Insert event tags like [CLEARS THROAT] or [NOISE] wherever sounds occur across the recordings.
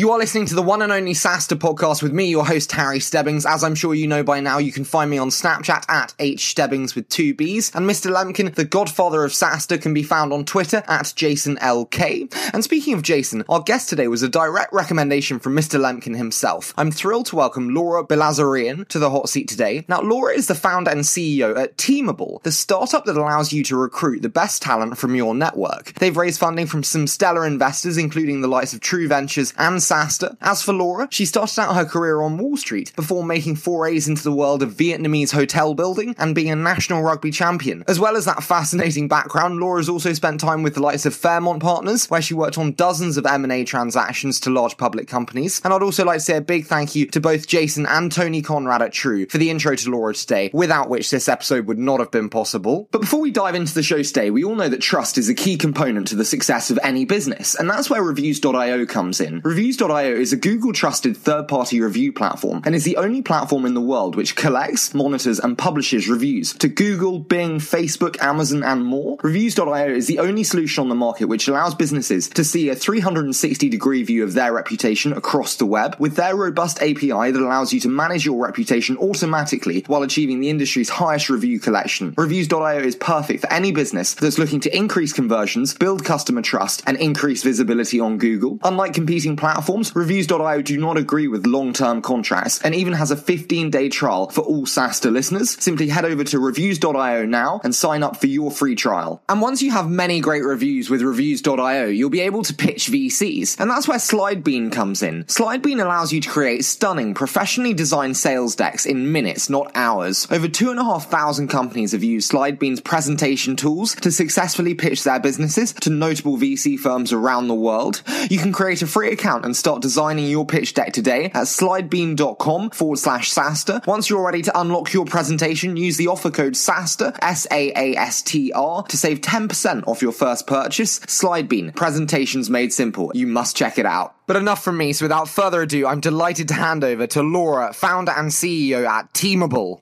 You are listening to the one and only SaaStr podcast with me, your host, Harry Stebbings. As I'm sure you know by now, you can find me on Snapchat at hstebbings with two Bs. And Mr. Lemkin, the godfather of SaaStr, can be found on Twitter at JasonLK. And speaking of Jason, our guest today was a direct recommendation from Mr. Lemkin himself. I'm thrilled to welcome Laura Bilazarian to the hot seat today. Now, Laura is the founder and CEO at Teamable, the startup that allows you to recruit the best talent from your network. They've raised funding from some stellar investors, including the likes of True Ventures and SaaStr. As for Laura, she started out her career on Wall Street before making forays into the world of Vietnamese hotel building and being a national rugby champion. As well as that fascinating background, Laura's also spent time with the likes of Fairmount Partners, where she worked on dozens of M&A transactions to large public companies. And I'd also like to say a big thank you to both Jason and Tony Conrad at True for the intro to Laura today, without which this episode would not have been possible. But before we dive into the show today, we all know that trust is a key component to the success of any business, and that's where Reviews.io comes in. Reviews Reviews.io is a Google trusted third party review platform and is the only platform in the world which collects, monitors, and publishes reviews to Google, Bing, Facebook, Amazon, and more. Reviews.io is the only solution on the market which allows businesses to see a 360 degree view of their reputation across the web with their robust API that allows you to manage your reputation automatically while achieving the industry's highest review collection. Reviews.io is perfect for any business that's looking to increase conversions, build customer trust, and increase visibility on Google. Unlike competing platforms, platforms, Reviews.io do not agree with long-term contracts and even has a 15-day trial for all SaaStr listeners. Simply head over to Reviews.io now and sign up for your free trial. And once you have many great reviews with Reviews.io, you'll be able to pitch VCs. And that's where Slidebean comes in. Slidebean allows you to create stunning, professionally designed sales decks in minutes, not hours. Over 2,500 companies have used Slidebean's presentation tools to successfully pitch their businesses to notable VC firms around the world. You can create a free account and start designing your pitch deck today at slidebean.com forward slash SaaStr. Once you're ready to unlock your presentation, use the offer code SaaStr, S-A-A-S-T-R, to save 10% off your first purchase. Slidebean, presentations made simple. You must check it out. But enough from me, so without further ado, I'm delighted to hand over to Laura, founder and CEO at Teamable.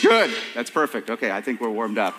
Good. That's perfect. Okay, I think we're warmed up.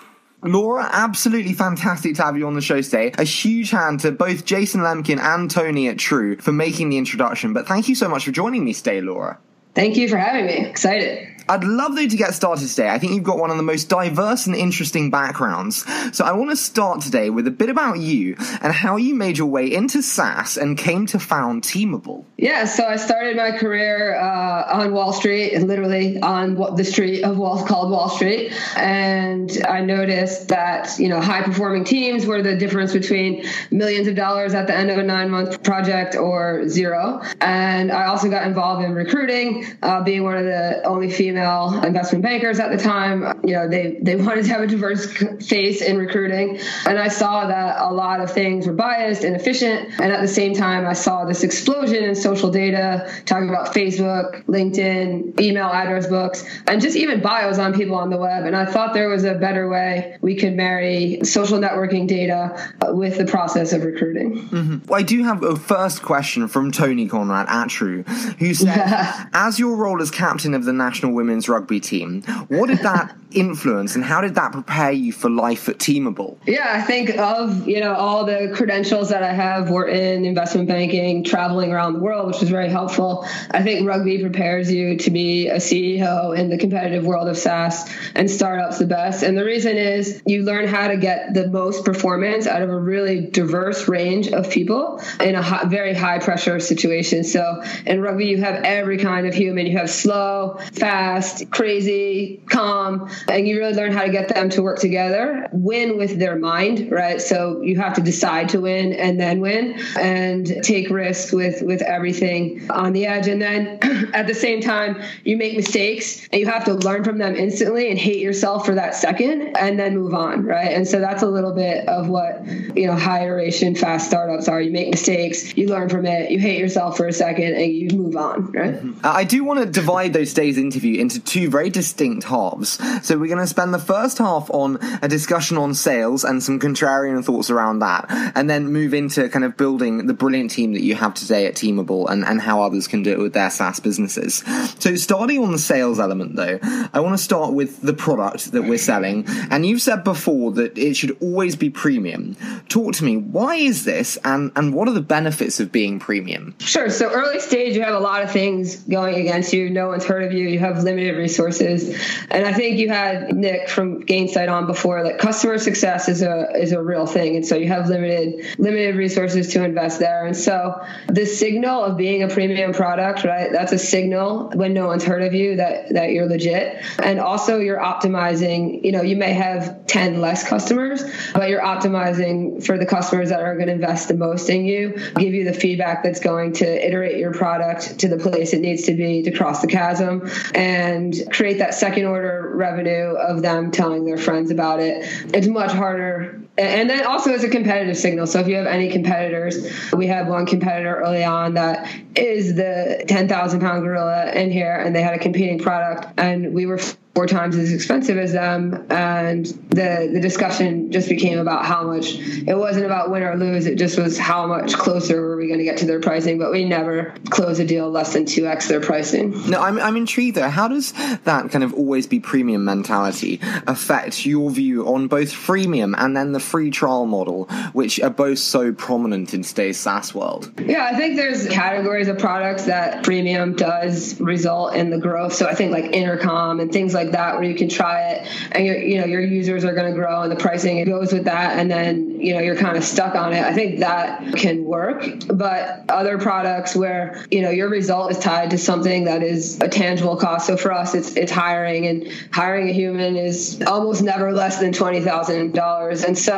Laura, absolutely fantastic to have you on the show today. A huge hand to both Jason Lemkin and Tony at True for making the introduction. But thank you so much for joining me today, Laura. Thank you for having me. Excited. I'd love though to get started today. I think you've got one of the most diverse and interesting backgrounds. So I want to start today with a bit about you and how you made your way into SaaS and came to found Teamable. Yeah, so I started my career uh, on Wall Street, literally on the street of Wall called Wall Street, and I noticed that you know high performing teams were the difference between millions of dollars at the end of a nine month project or zero. And I also got involved in recruiting, uh, being one of the only female female investment bankers at the time. You know, they, they [LAUGHS] wanted to have a diverse face in recruiting. And I saw that a lot of things were biased, and inefficient. And at the same time, I saw this explosion in social data, talking about Facebook, LinkedIn, email address books, and just even bios on people on the web. And I thought there was a better way we could marry social networking data with the process of recruiting. Mm-hmm. Well, I do have a first question from Tony Conrad at True, who said, [LAUGHS] yeah. as your role as captain of the National Women women's rugby team. What did that [LAUGHS] influence and how did that prepare you for life at Teamable? Yeah, I think of, you know, all the credentials that I have were in investment banking, traveling around the world, which was very helpful. I think rugby prepares you to be a CEO in the competitive world of SaaS and startups the best. And the reason is you learn how to get the most performance out of a really diverse range of people in a high, very high pressure situation. So in rugby, you have every kind of human. You have slow, fast, fast, crazy, calm, and you really learn how to get them to work together, win with their mind, right? So you have to decide to win and then win and take risks with with everything on the edge. And then [CLEARS THROAT] at the same time, you make mistakes and you have to learn from them instantly and hate yourself for that second and then move on, right? And so that's a little bit of what, you know, high iteration fast startups are. You make mistakes, you learn from it, you hate yourself for a second and you move on, right? Mm-hmm. I do want to divide those days interview into two very distinct halves. So we're going to spend the first half on a discussion on sales and some contrarian thoughts around that, and then move into kind of building the brilliant team that you have today at Teamable and, and how others can do it with their SaaS businesses. So starting on the sales element though, I want to start with the product that we're selling. And you've said before that it should always be premium. Talk to me, why is this and, and what are the benefits of being premium? Sure. So early stage, you have a lot of things going against you. No one's heard of you. You have limited resources. And I think you had Nick from Gainsight on before, like customer success is a, is a real thing. And so you have limited, limited resources to invest there. And so the signal of being a premium product, right? That's a signal when no one's heard of you that, that you're legit. And also you're optimizing, you know, you may have 10 less customers, but you're optimizing for the customers that are going to invest the most in you, give you the feedback that's going to iterate your product to the place it needs to be to cross the chasm and create that second order revenue of them telling their friends about it. It's much harder and then also as a competitive signal. So if you have any competitors, we had one competitor early on that is the 10,000 pound gorilla in here, and they had a competing product, and we were four times as expensive as them and the the discussion just became about how much it wasn't about win or lose it just was how much closer were we going to get to their pricing but we never close a deal less than 2x their pricing no I'm, I'm intrigued there how does that kind of always be premium mentality affect your view on both freemium and then the free trial model which are both so prominent in today's SaaS world. Yeah I think there's categories of products that freemium does result in the growth. So I think like intercom and things like that where you can try it and your you know your users are going to grow and the pricing it goes with that and then you know you're kind of stuck on it. I think that can work. But other products where you know your result is tied to something that is a tangible cost. So for us it's it's hiring and hiring a human is almost never less than $20000 and so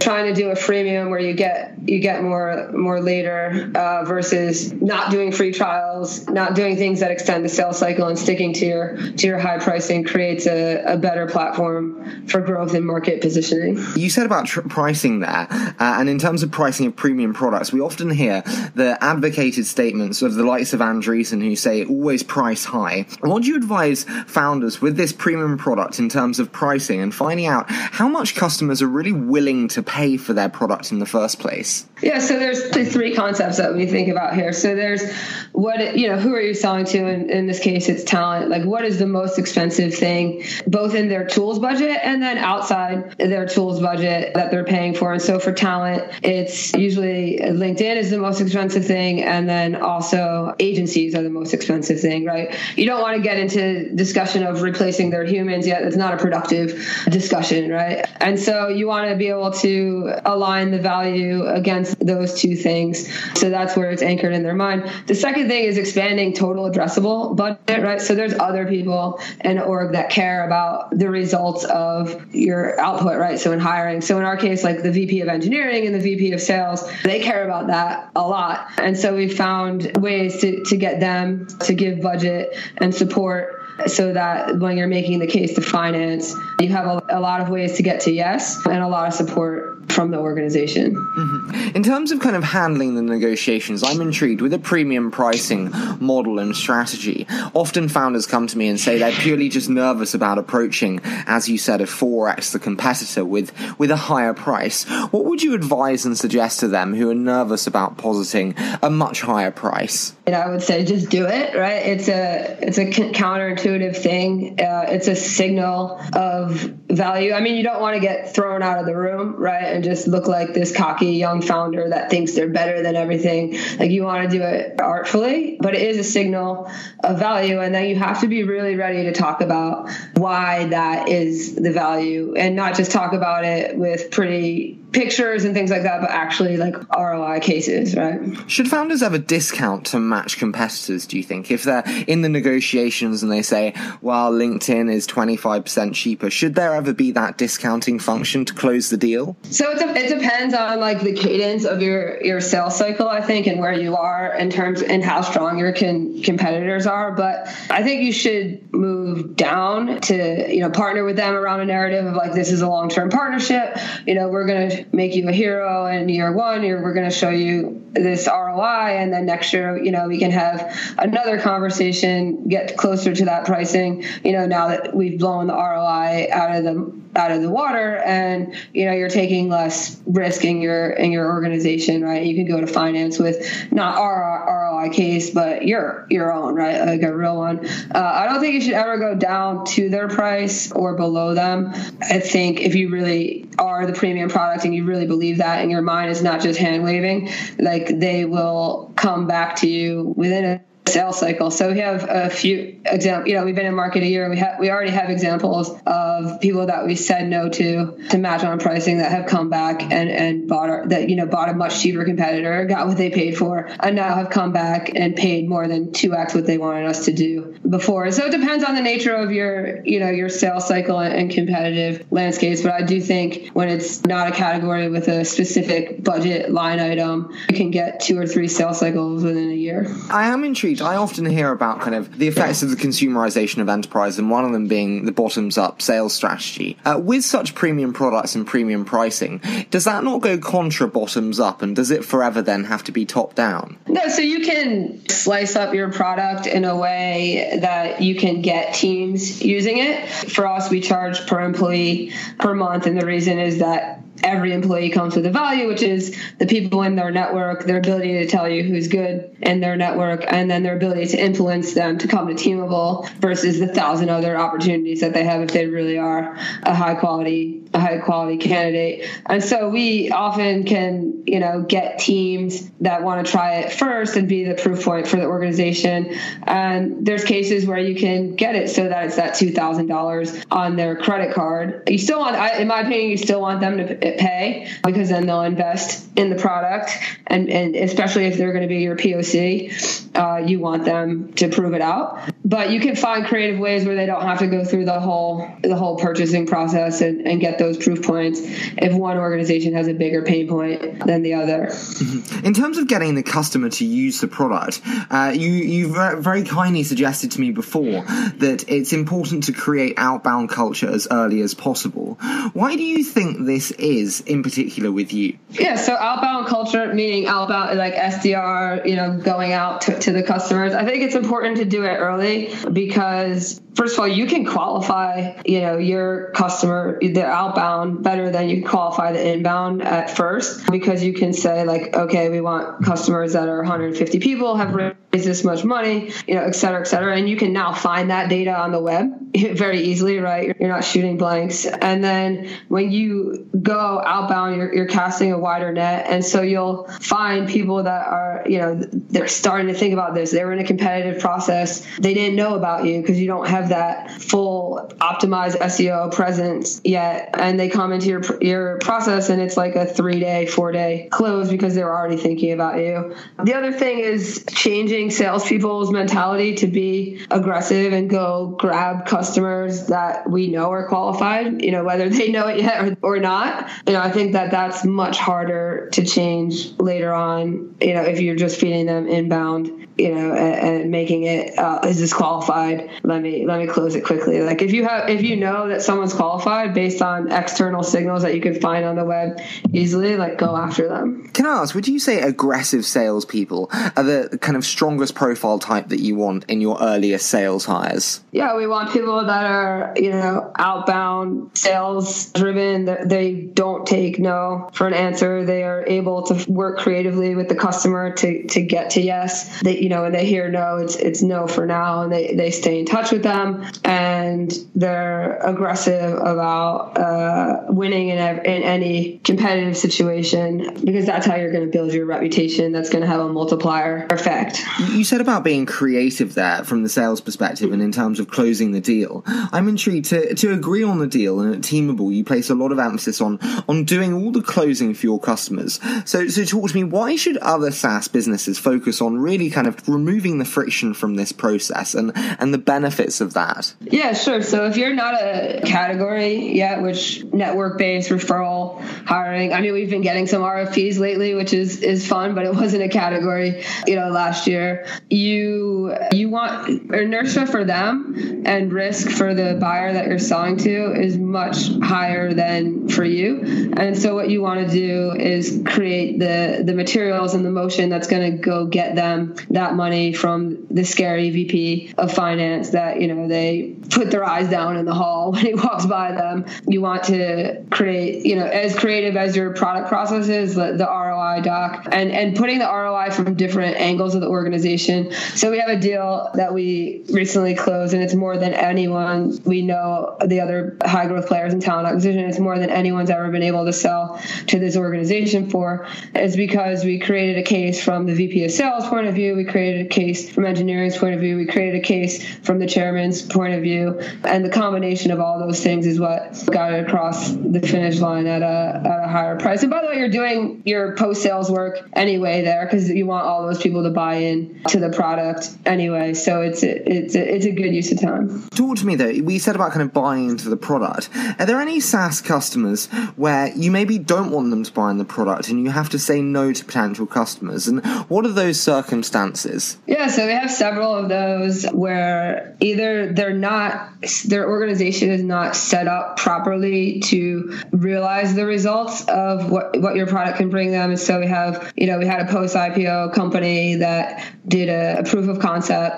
trying to do a freemium where you get you get more more later uh, versus not doing free trials not doing things that extend the sales cycle and sticking to your to your high pricing creates a, a, better platform for growth and market positioning. You said about tr- pricing there, uh, and in terms of pricing of premium products, we often hear the advocated statements of the likes of Andreessen who say always price high. What do you advise founders with this premium product in terms of pricing and finding out how much customers are really willing to pay for their product in the first place? Yeah, so there's the three concepts that we think about here. So there's what you know, who are you selling to? In, in this case, it's talent. Like, what is the most expensive thing, both in their tools budget and then outside their tools budget that they're paying for. And so for talent, it's usually LinkedIn is the most expensive thing, and then also agencies are the most expensive thing, right? You don't want to get into discussion of replacing their humans yet. It's not a productive discussion, right? And so you want to be able to align the value against those two things. So that's where it's anchored in their mind. The second thing is expanding total addressable budget, right? So there's other people or org that care about the results of your output, right? So in hiring. So in our case, like the VP of engineering and the VP of sales, they care about that a lot. And so we found ways to, to get them to give budget and support so that when you're making the case to finance, you have a, a, lot of ways to get to yes and a lot of support from the organization. Mm-hmm. In terms of kind of handling the negotiations, I'm intrigued with a premium pricing model and strategy. Often founders come to me and say they're purely just nervous about approaching, as you said, a 4x the competitor with, with a higher price. What would you advise and suggest to them who are nervous about positing a much higher price? And I would say just do it, right? It's a it's a counterintuitive thing. Uh, it's a signal of value. I mean, you don't want to get thrown out of the room, right? And just look like this cocky young founder that thinks they're better than everything. Like you want to do it artfully, but it is a signal of value. And then you have to be really ready to talk about why that is the value and not just talk about it with pretty pictures and things like that, but actually like ROI cases, right? Should founders have a discount to match competitors, do you think? If they're in the negotiations and they say, well, LinkedIn is 25% cheaper, should there ever be that discounting function to close the deal? So it, it depends on like the cadence of your, your sales cycle, I think, and where you are in terms and how strong your can, competitors are. But I think you should move down to, you know, partner with them around a narrative of like, this is a long-term partnership. You know, we're going to make you a hero in year one. we're going to show you this ROI, and then next year, you know, we can have another conversation, get closer to that pricing. You know, now that we've blown the ROI out of the out of the water, and you know, you're taking less risk in your in your organization, right? You can go to finance with not our ROI case, but your your own, right? Like a real one. Uh, I don't think you should ever go down to their price or below them. I think if you really are the premium product and you really believe that, and your mind is not just hand waving, like they will come back to you within a sales cycle. So we have a few examples. You know, we've been in market a year. We have we already have examples of people that we said no to to match on pricing that have come back and and bought our, that you know bought a much cheaper competitor, got what they paid for, and now have come back and paid more than two x what they wanted us to do before. So it depends on the nature of your you know your sales cycle and competitive landscapes. But I do think when it's not a category with a specific budget line item, you can get two or three sales cycles within a year. I am intrigued I often hear about kind of the effects of the consumerization of enterprise, and one of them being the bottoms up sales strategy. Uh, with such premium products and premium pricing, does that not go contra bottoms up, and does it forever then have to be top down? No, so you can slice up your product in a way that you can get teams using it. For us, we charge per employee per month, and the reason is that every employee comes with a value, which is the people in their network, their ability to tell you who's good in their network, and then their ability to influence them to come to Teamable versus the thousand other opportunities that they have if they really are a high quality a high quality candidate. And so we often can, you know, get teams that want to try it first and be the proof point for the organization. And there's cases where you can get it so that it's that two thousand dollars on their credit card. You still want, in my opinion, you still want them to pay because then they'll invest in the product, and and especially if they're going to be your POC, uh, you want them to prove it out. But you can find creative ways where they don't have to go through the whole the whole purchasing process and, and get those proof points if one organization has a bigger pain point than the other. In terms of getting the customer to use the product, uh, you you very kindly suggested to me before that it's important to create outbound culture as early as possible. Why do you think this is in particular with you? Yeah, so outbound culture, meaning outbound like SDR, you know, going out to, to the customers. I think it's important to do it early because first of all, you can qualify, you know, your customer, the outbound better than you qualify the inbound at first because you can say like, okay, we want customers that are 150 people have raised this much money, you know, et cetera, et cetera. And you can now find that data on the web [LAUGHS] very easily, right? You're not shooting blanks. And then when you go outbound, you're, you're casting a wider net. And so you'll find people that are, you know, they're starting to think about this. They were in a competitive process. They didn't know about you because you don't have have that full optimized SEO presence yet, and they come into your your process and it's like a three day, four day close because they're already thinking about you. The other thing is changing salespeople's mentality to be aggressive and go grab customers that we know are qualified. You know whether [LAUGHS] they know it yet or, or not. You know I think that that's much harder to change later on. You know if you're just feeding them inbound you know, and, and making it uh, is disqualified. Let me let me close it quickly. Like if you have if you know that someone's qualified based on external signals that you can find on the web easily, like go after them. Can I ask, would you say aggressive salespeople are the kind of strongest profile type that you want in your earliest sales hires? Yeah, we want people that are you know outbound, sales driven. They don't take no for an answer. They are able to work creatively with the customer to to get to yes. They you know, when they hear no, it's it's no for now, and they they stay in touch with them, and they're aggressive about uh, winning in in any competitive situation because that's how you're going to build your reputation. That's going to have a multiplier effect. You said about being creative there from the sales perspective, and in terms of closing the deal. I'm intrigued to to agree on the deal, and at Teamable, you place a lot of emphasis on on doing all the closing for your customers. So so talk to me. Why should other SaaS businesses focus on really kind of of removing the friction from this process and and the benefits of that? Yeah, sure. So if you're not a category yet, which network based referral hiring, I mean, we've been getting some RFPs lately, which is is fun, but it wasn't a category, you know, last year. You you want inertia for them and risk for the buyer that you're selling to is much higher than for you. And so what you want to do is create the the materials and the motion that's going to go get them that money from the scary VP of finance that you know they put their eyes down in the hall [LAUGHS] when he walks by them. You want to create you know as creative as your product process is the, ROI doc and and putting the ROI from different angles of the organization. So we have a deal that we recently closed and it's more than anyone we know the other high growth players in talent acquisition. It's more than anyone's ever been able to sell to this organization for. Is because we created a case from the VP of sales point of view. We created a case from engineering's point of view. We created a case from the chairman's point of view. And the combination of all those things is what got it across the finish line at a, at a higher price. And by the way, you're doing your post sales work anyway there because you want all those people to buy in to the product anyway. So it's a, it's a, it's a good use of time. Talk to me though. We said about kind of buying into the product. Are there any SaaS customers where you maybe don't want them to buy in the product and you have to say no to potential customers? And what are those circumstances? Yeah, so we have several of those where either they're not, their organization is not set up properly to realize the results of what, what your product can bring them. And so we have, you know, we had a post IPO company that did a, a, proof of concept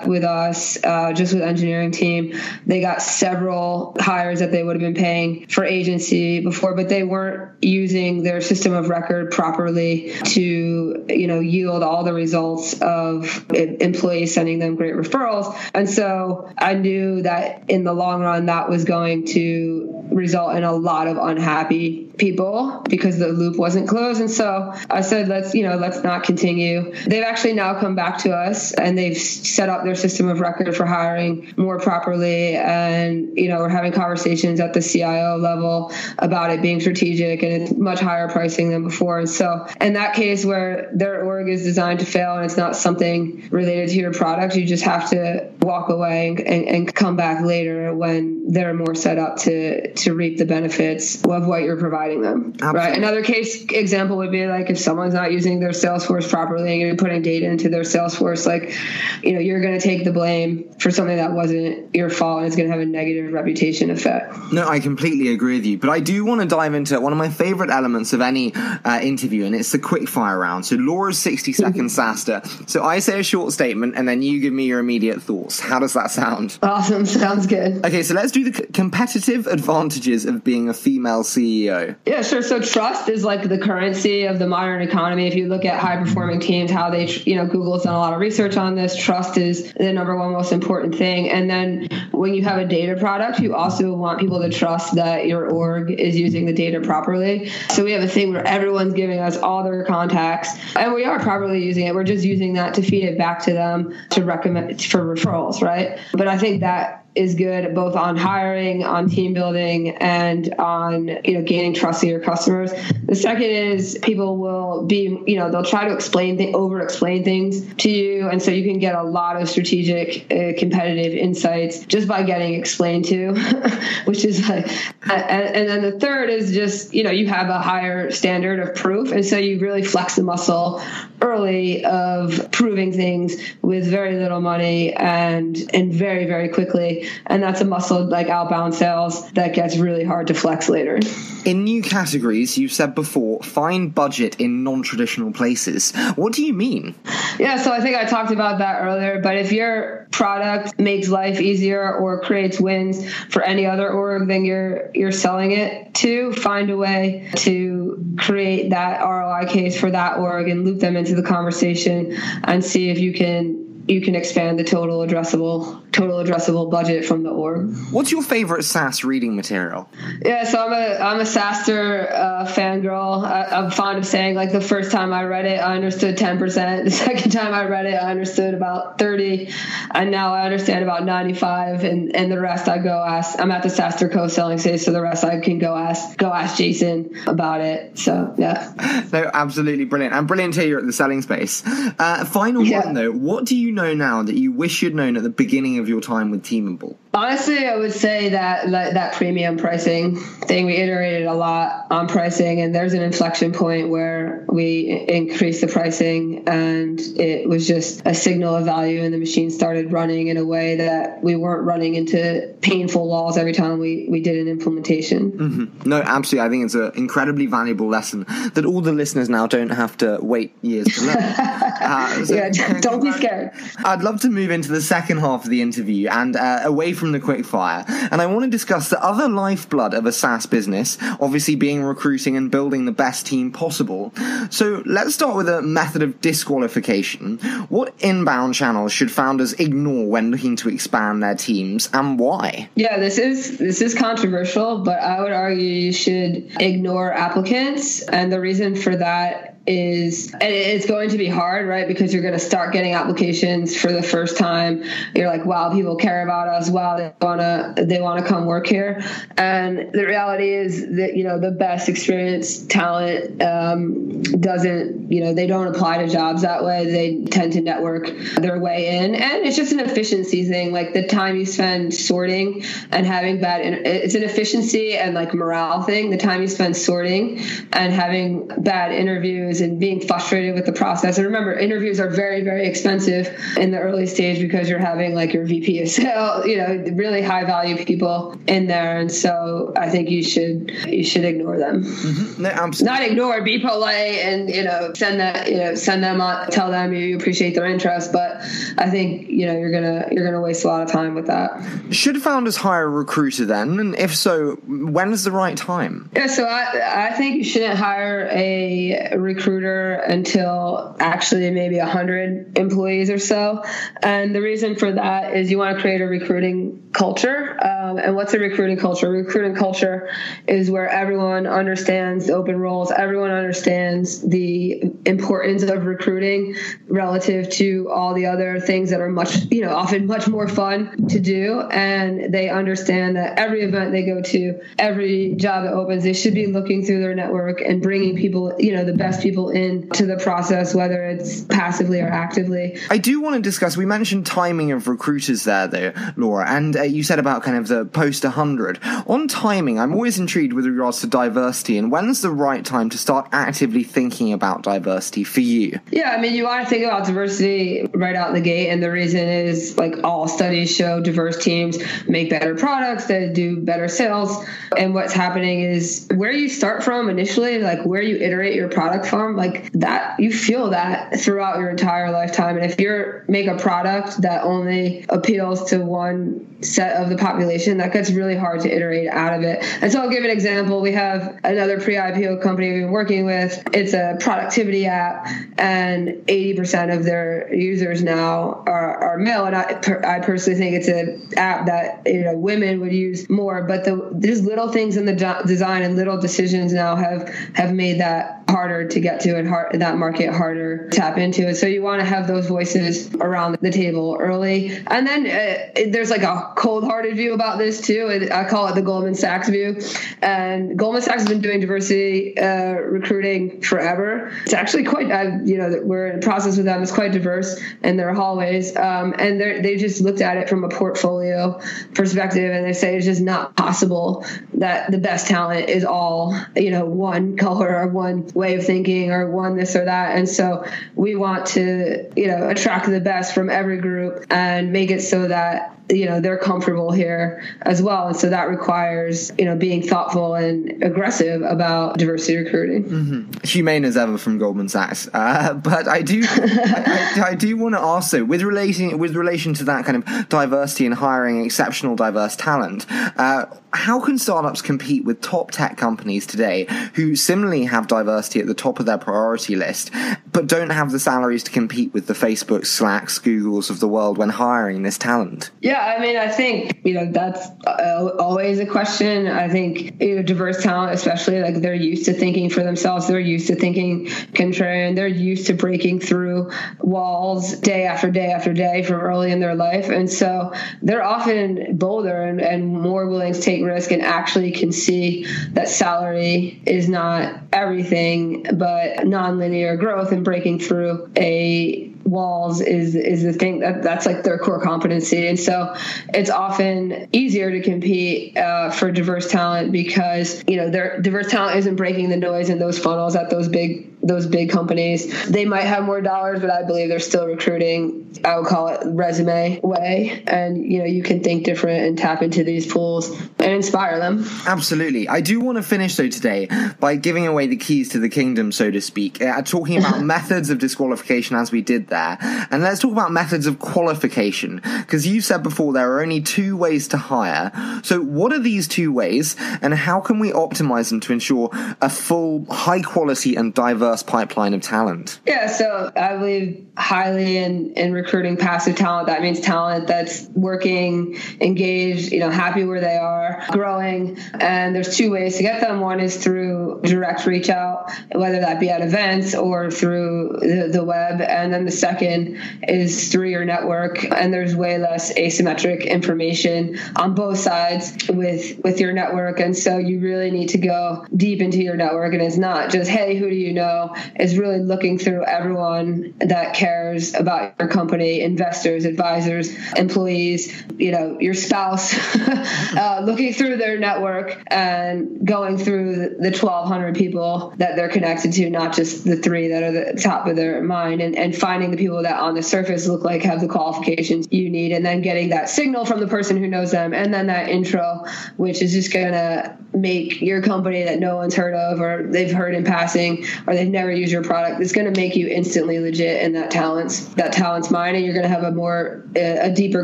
with us, uh, just with engineering team. They got several hires that they would have been paying for agency before, but they weren't using their system of record properly to, you know, yield all the results of employees sending them great referrals. And so I knew that in the long run, that was going to result in a lot of unhappy people because the loop wasn't closed. And so I said, let's, you know, let's not continue. They've actually now come back to us and they've set up their system of record for hiring more properly. And, you know, we're having conversations at the CIO level about it being strategic and it's much higher pricing than before. And so in that case where their org is designed to fail and it's not something related to your product, you just have to walk away and, and, and come back later when they're more set up to, to reap the benefits of what you're providing them. Absolutely. Right. Another case example would be like if someone's not using their Salesforce properly and you're putting data into their Salesforce, like, you know, you're going to take the blame for something that wasn't your fault and it's going to have a negative reputation effect. No, I completely agree with you. But I do want to dive into one of my favorite elements of any uh, interview, and it's the quick fire round. So Laura's 60 seconds [LAUGHS] SaaStr. So I say a short statement and then you give me your immediate thoughts. How does that sound? Awesome. [LAUGHS] Sounds good. Okay, so let's do the competitive advantages of being a female CEO. Yeah, sure. So trust is like the currency of the modern economy. If you look at high performing teams, how they, you know, Google's done a lot of research on this. Trust is the number one most important thing. And then when you have a data product, you also want people to trust that your org is using the data properly. So we have a thing where everyone's giving us all their contacts and we are properly using it. We're just using that to feed it back to them to recommend for referrals, right? But I think that is good both on hiring, on team building, and on you know gaining trust of your customers. The second is people will be you know they'll try to explain th- over explain things to you, and so you can get a lot of strategic uh, competitive insights just by getting explained to, [LAUGHS] which is like, and, and then the third is just you know you have a higher standard of proof, and so you really flex the muscle early of proving things with very little money and and very very quickly and that's a muscle like outbound sales that gets really hard to flex later. In new categories, you said before, find budget in non-traditional places. What do you mean? Yeah, so I think I talked about that earlier, but if your product makes life easier or creates wins for any other org than you're you're selling it to, find a way to create that ROI case for that org and loop them into the conversation and see if you can you can expand the total addressable total addressable budget from the org. What's your favorite SaaS reading material? Yeah, so I'm a I'm a SaaStr uh, fangirl. I, am fond of saying like the first time I read it, I understood 10 percent. [LAUGHS] The second time I read it, I understood about 30, and now I understand about 95, and and the rest I go ask. I'm at the SaaStr co-selling stage, so the rest I can go ask go ask Jason about it. So yeah. [LAUGHS] no, absolutely brilliant, and brilliant here you're at the selling space. Uh, final yeah. one though, what do you know now that you wish you'd known at the beginning of your time with Teamable? Honestly, I would say that that premium pricing thing we iterated a lot on pricing, and there's an inflection point where we increased the pricing, and it was just a signal of value, and the machine started running in a way that we weren't running into painful laws every time we we did an implementation. Mm-hmm. No, absolutely. I think it's an incredibly valuable lesson that all the listeners now don't have to wait years to learn. [LAUGHS] uh, so yeah, don't be scared. I'd love to move into the second half of the interview and uh, away from the quickfire, and I want to discuss the other lifeblood of a SaaS business, obviously being recruiting and building the best team possible. So let's start with a method of disqualification. What inbound channels should founders ignore when looking to expand their teams, and why? Yeah, this is this is controversial, but I would argue you should ignore applicants, and the reason for that is it's going to be hard right? Because you're going to start getting applications for the first time. You're like wow people care about us. Wow they want to they want to come work here. And the reality is that you know the best experienced talent um, doesn't you know they don't apply to jobs that way. They tend to network their way in. And it's just an efficiency thing. Like the time you spend sorting and having bad it's an efficiency and like morale thing. The time you spend sorting and having bad interviews and being frustrated with the process. And remember, interviews are very, very expensive in the early stage because you're having like your VP of sale, you know, really high value people in there. And so I think you should you should ignore them. Mm-hmm. No, Not ignore, be polite, and you know, send that you know, send them on, tell them you appreciate their interest. But I think you know you're gonna you're gonna waste a lot of time with that. Should founders hire a recruiter then? And if so, when is the right time? Yeah, so I I think you shouldn't hire a recruiter recruiter until actually maybe 100 employees or so. And the reason for that is you want to create a recruiting culture. Um, and what's a recruiting culture? Recruiting culture is where everyone understands the open roles, everyone understands the importance of recruiting relative to all the other things that are much, you know, often much more fun to do. And they understand that every event they go to, every job that opens, they should be looking through their network and bringing people, you know, the best people people into the process, whether it's passively or actively. I do want to discuss, we mentioned timing of recruiters there, though, Laura, and uh, you said about kind of the post 100. On timing, I'm always intrigued with regards to diversity, and when's the right time to start actively thinking about diversity for you? Yeah, I mean, you want to think about diversity right out the gate, and the reason is like all studies show diverse teams make better products, they do better sales, and what's happening is where you start from initially, like where you iterate your product from like that you feel that throughout your entire lifetime. And if you make a product that only appeals to one set of the population that gets really hard to iterate out of it. And so i'll give an example. We have another pre-ipo company we've been working with. It's a productivity app and 80% of their users now are, are male. And I, I personally think it's an app that you know women would use more. But the there's little things in the design and little decisions now have have made that harder to get to and hard, that market harder tap into it. So you want to have those voices around the table early. And then uh, there's like a cold hearted view about this too. I call it the Goldman Sachs view. And Goldman Sachs has been doing diversity uh, recruiting forever. It's actually quite, you know, we're in process with them. It's quite diverse in their hallways. Um, and they just looked at it from a portfolio perspective and they say it's just not possible that the best talent is all, you know, one color or one way of thinking or one this or that. And so we want to, you know, attract the best from every group and make it so that you know they're comfortable here as well and so that requires you know being thoughtful and aggressive about diversity recruiting mm-hmm. humane as ever from goldman sachs uh, [LAUGHS] but i do I, I, I, do want to also with relating with relation to that kind of diversity and hiring exceptional diverse talent uh, how can startups compete with top tech companies today who similarly have diversity at the top of their priority list, but don't have the salaries to compete with the Facebook, Slacks, Googles of the world when hiring this talent? Yeah, I mean, I think, you know, that's uh, always a question. I think, you know, diverse talent, especially like they're used to thinking for themselves, they're used to thinking contrarian, they're used to breaking through walls day after day after day from early in their life. And so they're often bolder and, and more willing to take risk and actually can see that salary is not everything, but nonlinear growth and breaking through a walls is is the thing that that's like their core competency. And so it's often easier to compete uh, for diverse talent because you know their diverse talent isn't breaking the noise in those funnels at those big those big companies. They might have more dollars but i believe they're still recruiting i would call it resume way and you know you can think different and tap into these pools and inspire them absolutely i do want to finish though today by giving away the keys to the kingdom so to speak uh, talking about [LAUGHS] methods of disqualification as we did there. And let's talk about methods of qualification, because you said before there are only two ways to hire. So, what are these two ways, and how can we optimize them to ensure a full, high quality, and diverse pipeline of talent? Yeah, so I believe highly in, in recruiting passive talent. That means talent that's working, engaged, you know, happy where they are, growing. And there's two ways to get them. One is through direct reach out, whether that be at events or through the, the web. And then the second is through your network, and there's way less asymmetric information on both sides with with your network, and so you really need to go deep into your network, and it's not just hey, who do you know? It's really looking through everyone that cares about your company, investors, advisors, employees, you know, your spouse, [LAUGHS] uh, looking through their network and going through the 1,200 people that they're connected to, not just the three that are the top of their mind, and, and finding the people that on the surface look like have the qualifications you need, and then getting that signal from the person who knows them, and then that intro, which is just gonna make your company that no one's heard of or they've heard in passing or they've never used your product it's going to make you instantly legit in that talent's that talent's mind and you're going to have a more a deeper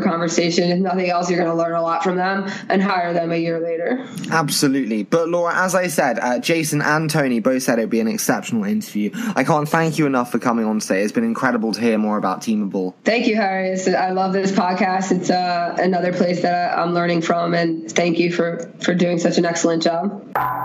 conversation. If nothing else you're going to learn a lot from them and hire them a year later. Absolutely. But laura as i said uh, jason and tony both said it'd be an exceptional interview. I can't thank you enough for coming on today. It's been incredible to hear more about teamable thank you harry. It's, i love this podcast. It's uh, another place that i'm learning from and thank you for for doing such an excellent job.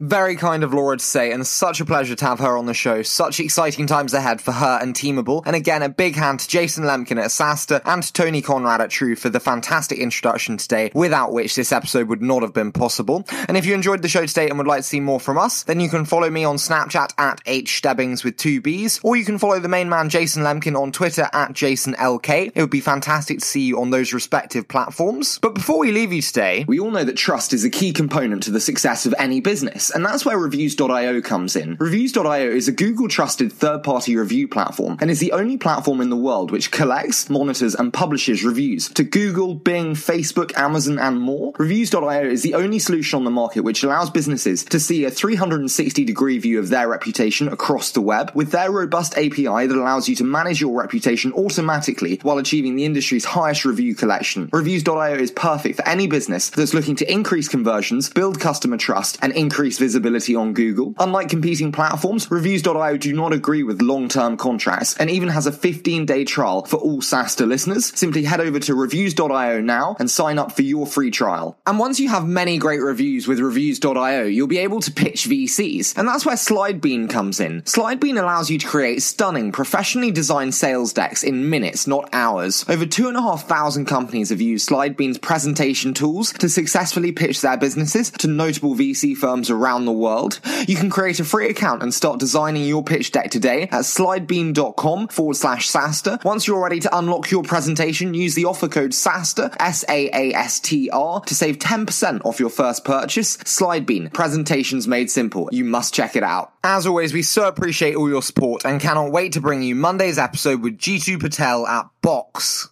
Very kind of Laura to say, and such a pleasure to have her on the show. Such exciting times ahead for her and Teamable. And again, a big hand to Jason Lemkin at SaaStr and to Tony Conrad at True for the fantastic introduction today, without which this episode would not have been possible. And if you enjoyed the show today and would like to see more from us, then you can follow me on Snapchat at hstebbings with two B's, or you can follow the main man Jason Lemkin on Twitter at JasonLK. It would be fantastic to see you on those respective platforms. But before we leave you today, we all know that trust is a key component to the success of any business and that's where Reviews.io comes in. Reviews.io is a Google trusted third party review platform and is the only platform in the world which collects, monitors, and publishes reviews to Google, Bing, Facebook, Amazon, and more. Reviews.io is the only solution on the market which allows businesses to see a 360 degree view of their reputation across the web with their robust API that allows you to manage your reputation automatically while achieving the industry's highest review collection. Reviews.io is perfect for any business that's looking to increase conversions, build customer trust, and increase visibility on Google. Unlike competing platforms, Reviews.io do not agree with long-term contracts and even has a 15-day trial for all SaaStr listeners. Simply head over to Reviews.io now and sign up for your free trial. And once you have many great reviews with Reviews.io, you'll be able to pitch VCs. And that's where Slidebean comes in. Slidebean allows you to create stunning, professionally designed sales decks in minutes, not hours. Over 2,500 companies have used Slidebean's presentation tools to successfully pitch their businesses to notable VC firms around around the world. You can create a free account and start designing your pitch deck today at slidebean.com forward slash SaaStr. Once you're ready to unlock your presentation, use the offer code SaaStr, S-A-A-S-T-R, to save 10% off your first purchase. Slidebean, presentations made simple. You must check it out. As always, we so appreciate all your support and cannot wait to bring you Monday's episode with Jeetu Patel at Box.